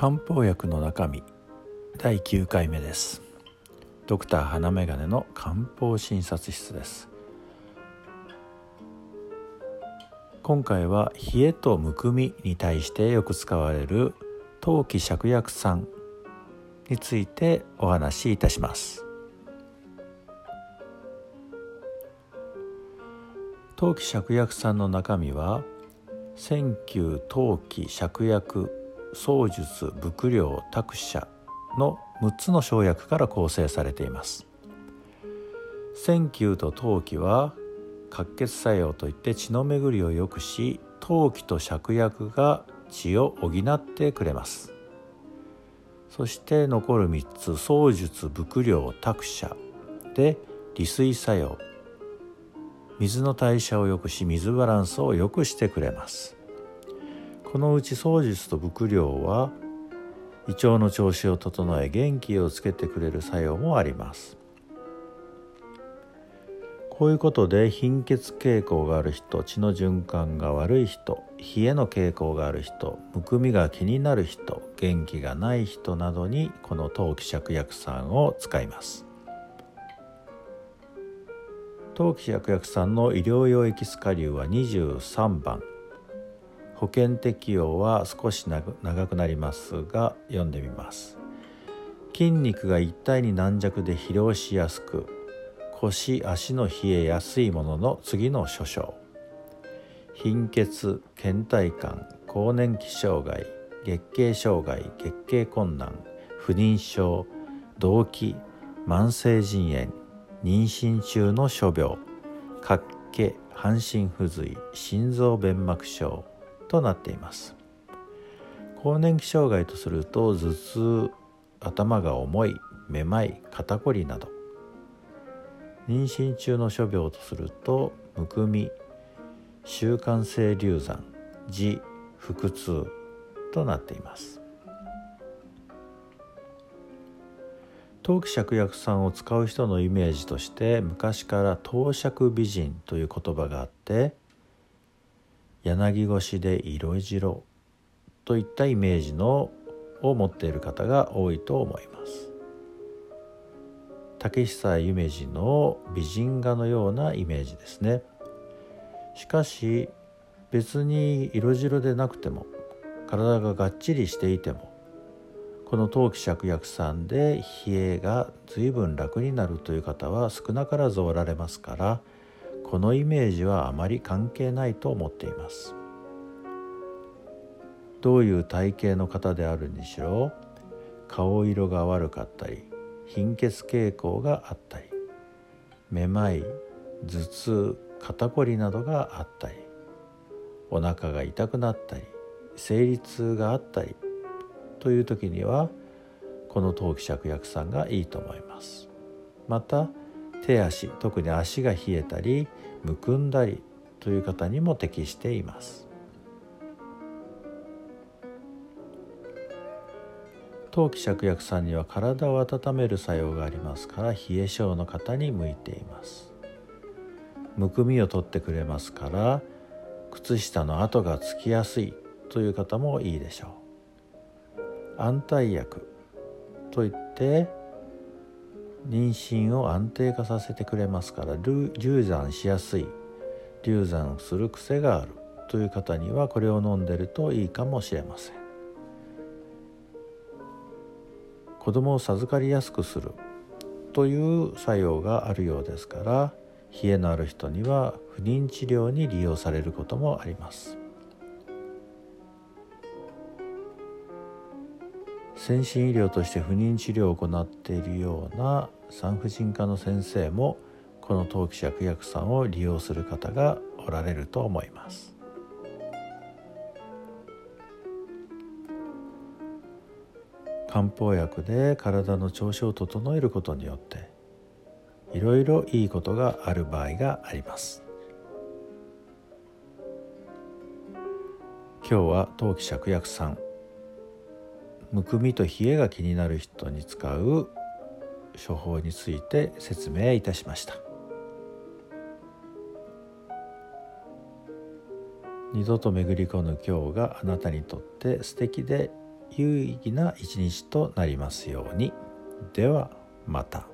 漢方薬の中身。第9回目です。ドクター花眼鏡の漢方診察室です。今回は冷えとむくみに対してよく使われる陶器芍薬散についてお話しいたします。陶器芍薬散の中身は千球陶器芍薬槍術仏領託舎の6つの生薬から構成されています。線球と陶器は滑血作用といって血の巡りを良くし陶器と芍薬が血を補ってくれます。そして残る3つ槍術仏領託舎で利水作用。水の代謝を良くし水バランスを良くしてくれます。このうち槍術と仏領は胃腸の調子を整え元気をつけてくれる作用もあります。こういうことで貧血傾向がある人血の循環が悪い人冷えの傾向がある人むくみが気になる人元気がない人などにこの陶器芍薬散を使います。陶器芍薬散の医療用エキスカリウは23番。保険適用は少し長くなりますが読んでみます。筋肉が一体に軟弱で疲労しやすく腰足の冷えやすいものの次の諸症。貧血倦怠感更年期障害月経障害月経困難不妊症動悸慢性腎炎妊娠中の諸病活気半身不随心臓弁膜症となっています。更年期障害とすると頭痛頭が重いめまい肩こりなど妊娠中の諸病とするとむくみ習慣性流産痔腹痛となっています。陶器芍薬散を使う人のイメージとして昔から陶借美人という言葉があって柳越で色白といったイメージのを持っている方が多いと思います。竹久夢二の美人画のようなイメージですね。しかし別に色白でなくても体ががっちりしていてもこの陶器芍薬散で冷えが随分楽になるという方は少なからずおられますからこのイメージはあまり関係ないと思っています。どういう体型の方であるにしろ顔色が悪かったり貧血傾向があったりめまい頭痛肩こりなどがあったりお腹が痛くなったり生理痛があったりという時にはこの陶器芍薬散がいいと思います。また手足特に足が冷えたりむくんだりという方にも適しています。陶器芍薬さんには体を温める作用がありますから冷え性の方に向いています。むくみを取ってくれますから靴下の跡がつきやすいという方もいいでしょう。安泰薬といって妊娠を安定化させてくれますから流産しやすい流産する癖があるという方にはこれを飲んでるといいかもしれません。子供を授かりやすくするという作用があるようですから冷えのある人には不妊治療に利用されることもあります。先進医療として不妊治療を行っているような産婦人科の先生もこの陶器芍薬散を利用する方がおられると思います。漢方薬で体の調子を整えることによっていろいろいいことがある場合があります。今日は陶器芍薬散むくみと冷えが気になる人に使う処方について説明いたしました二度と巡り込む今日があなたにとって素敵で有意義な一日となりますように。ではまた。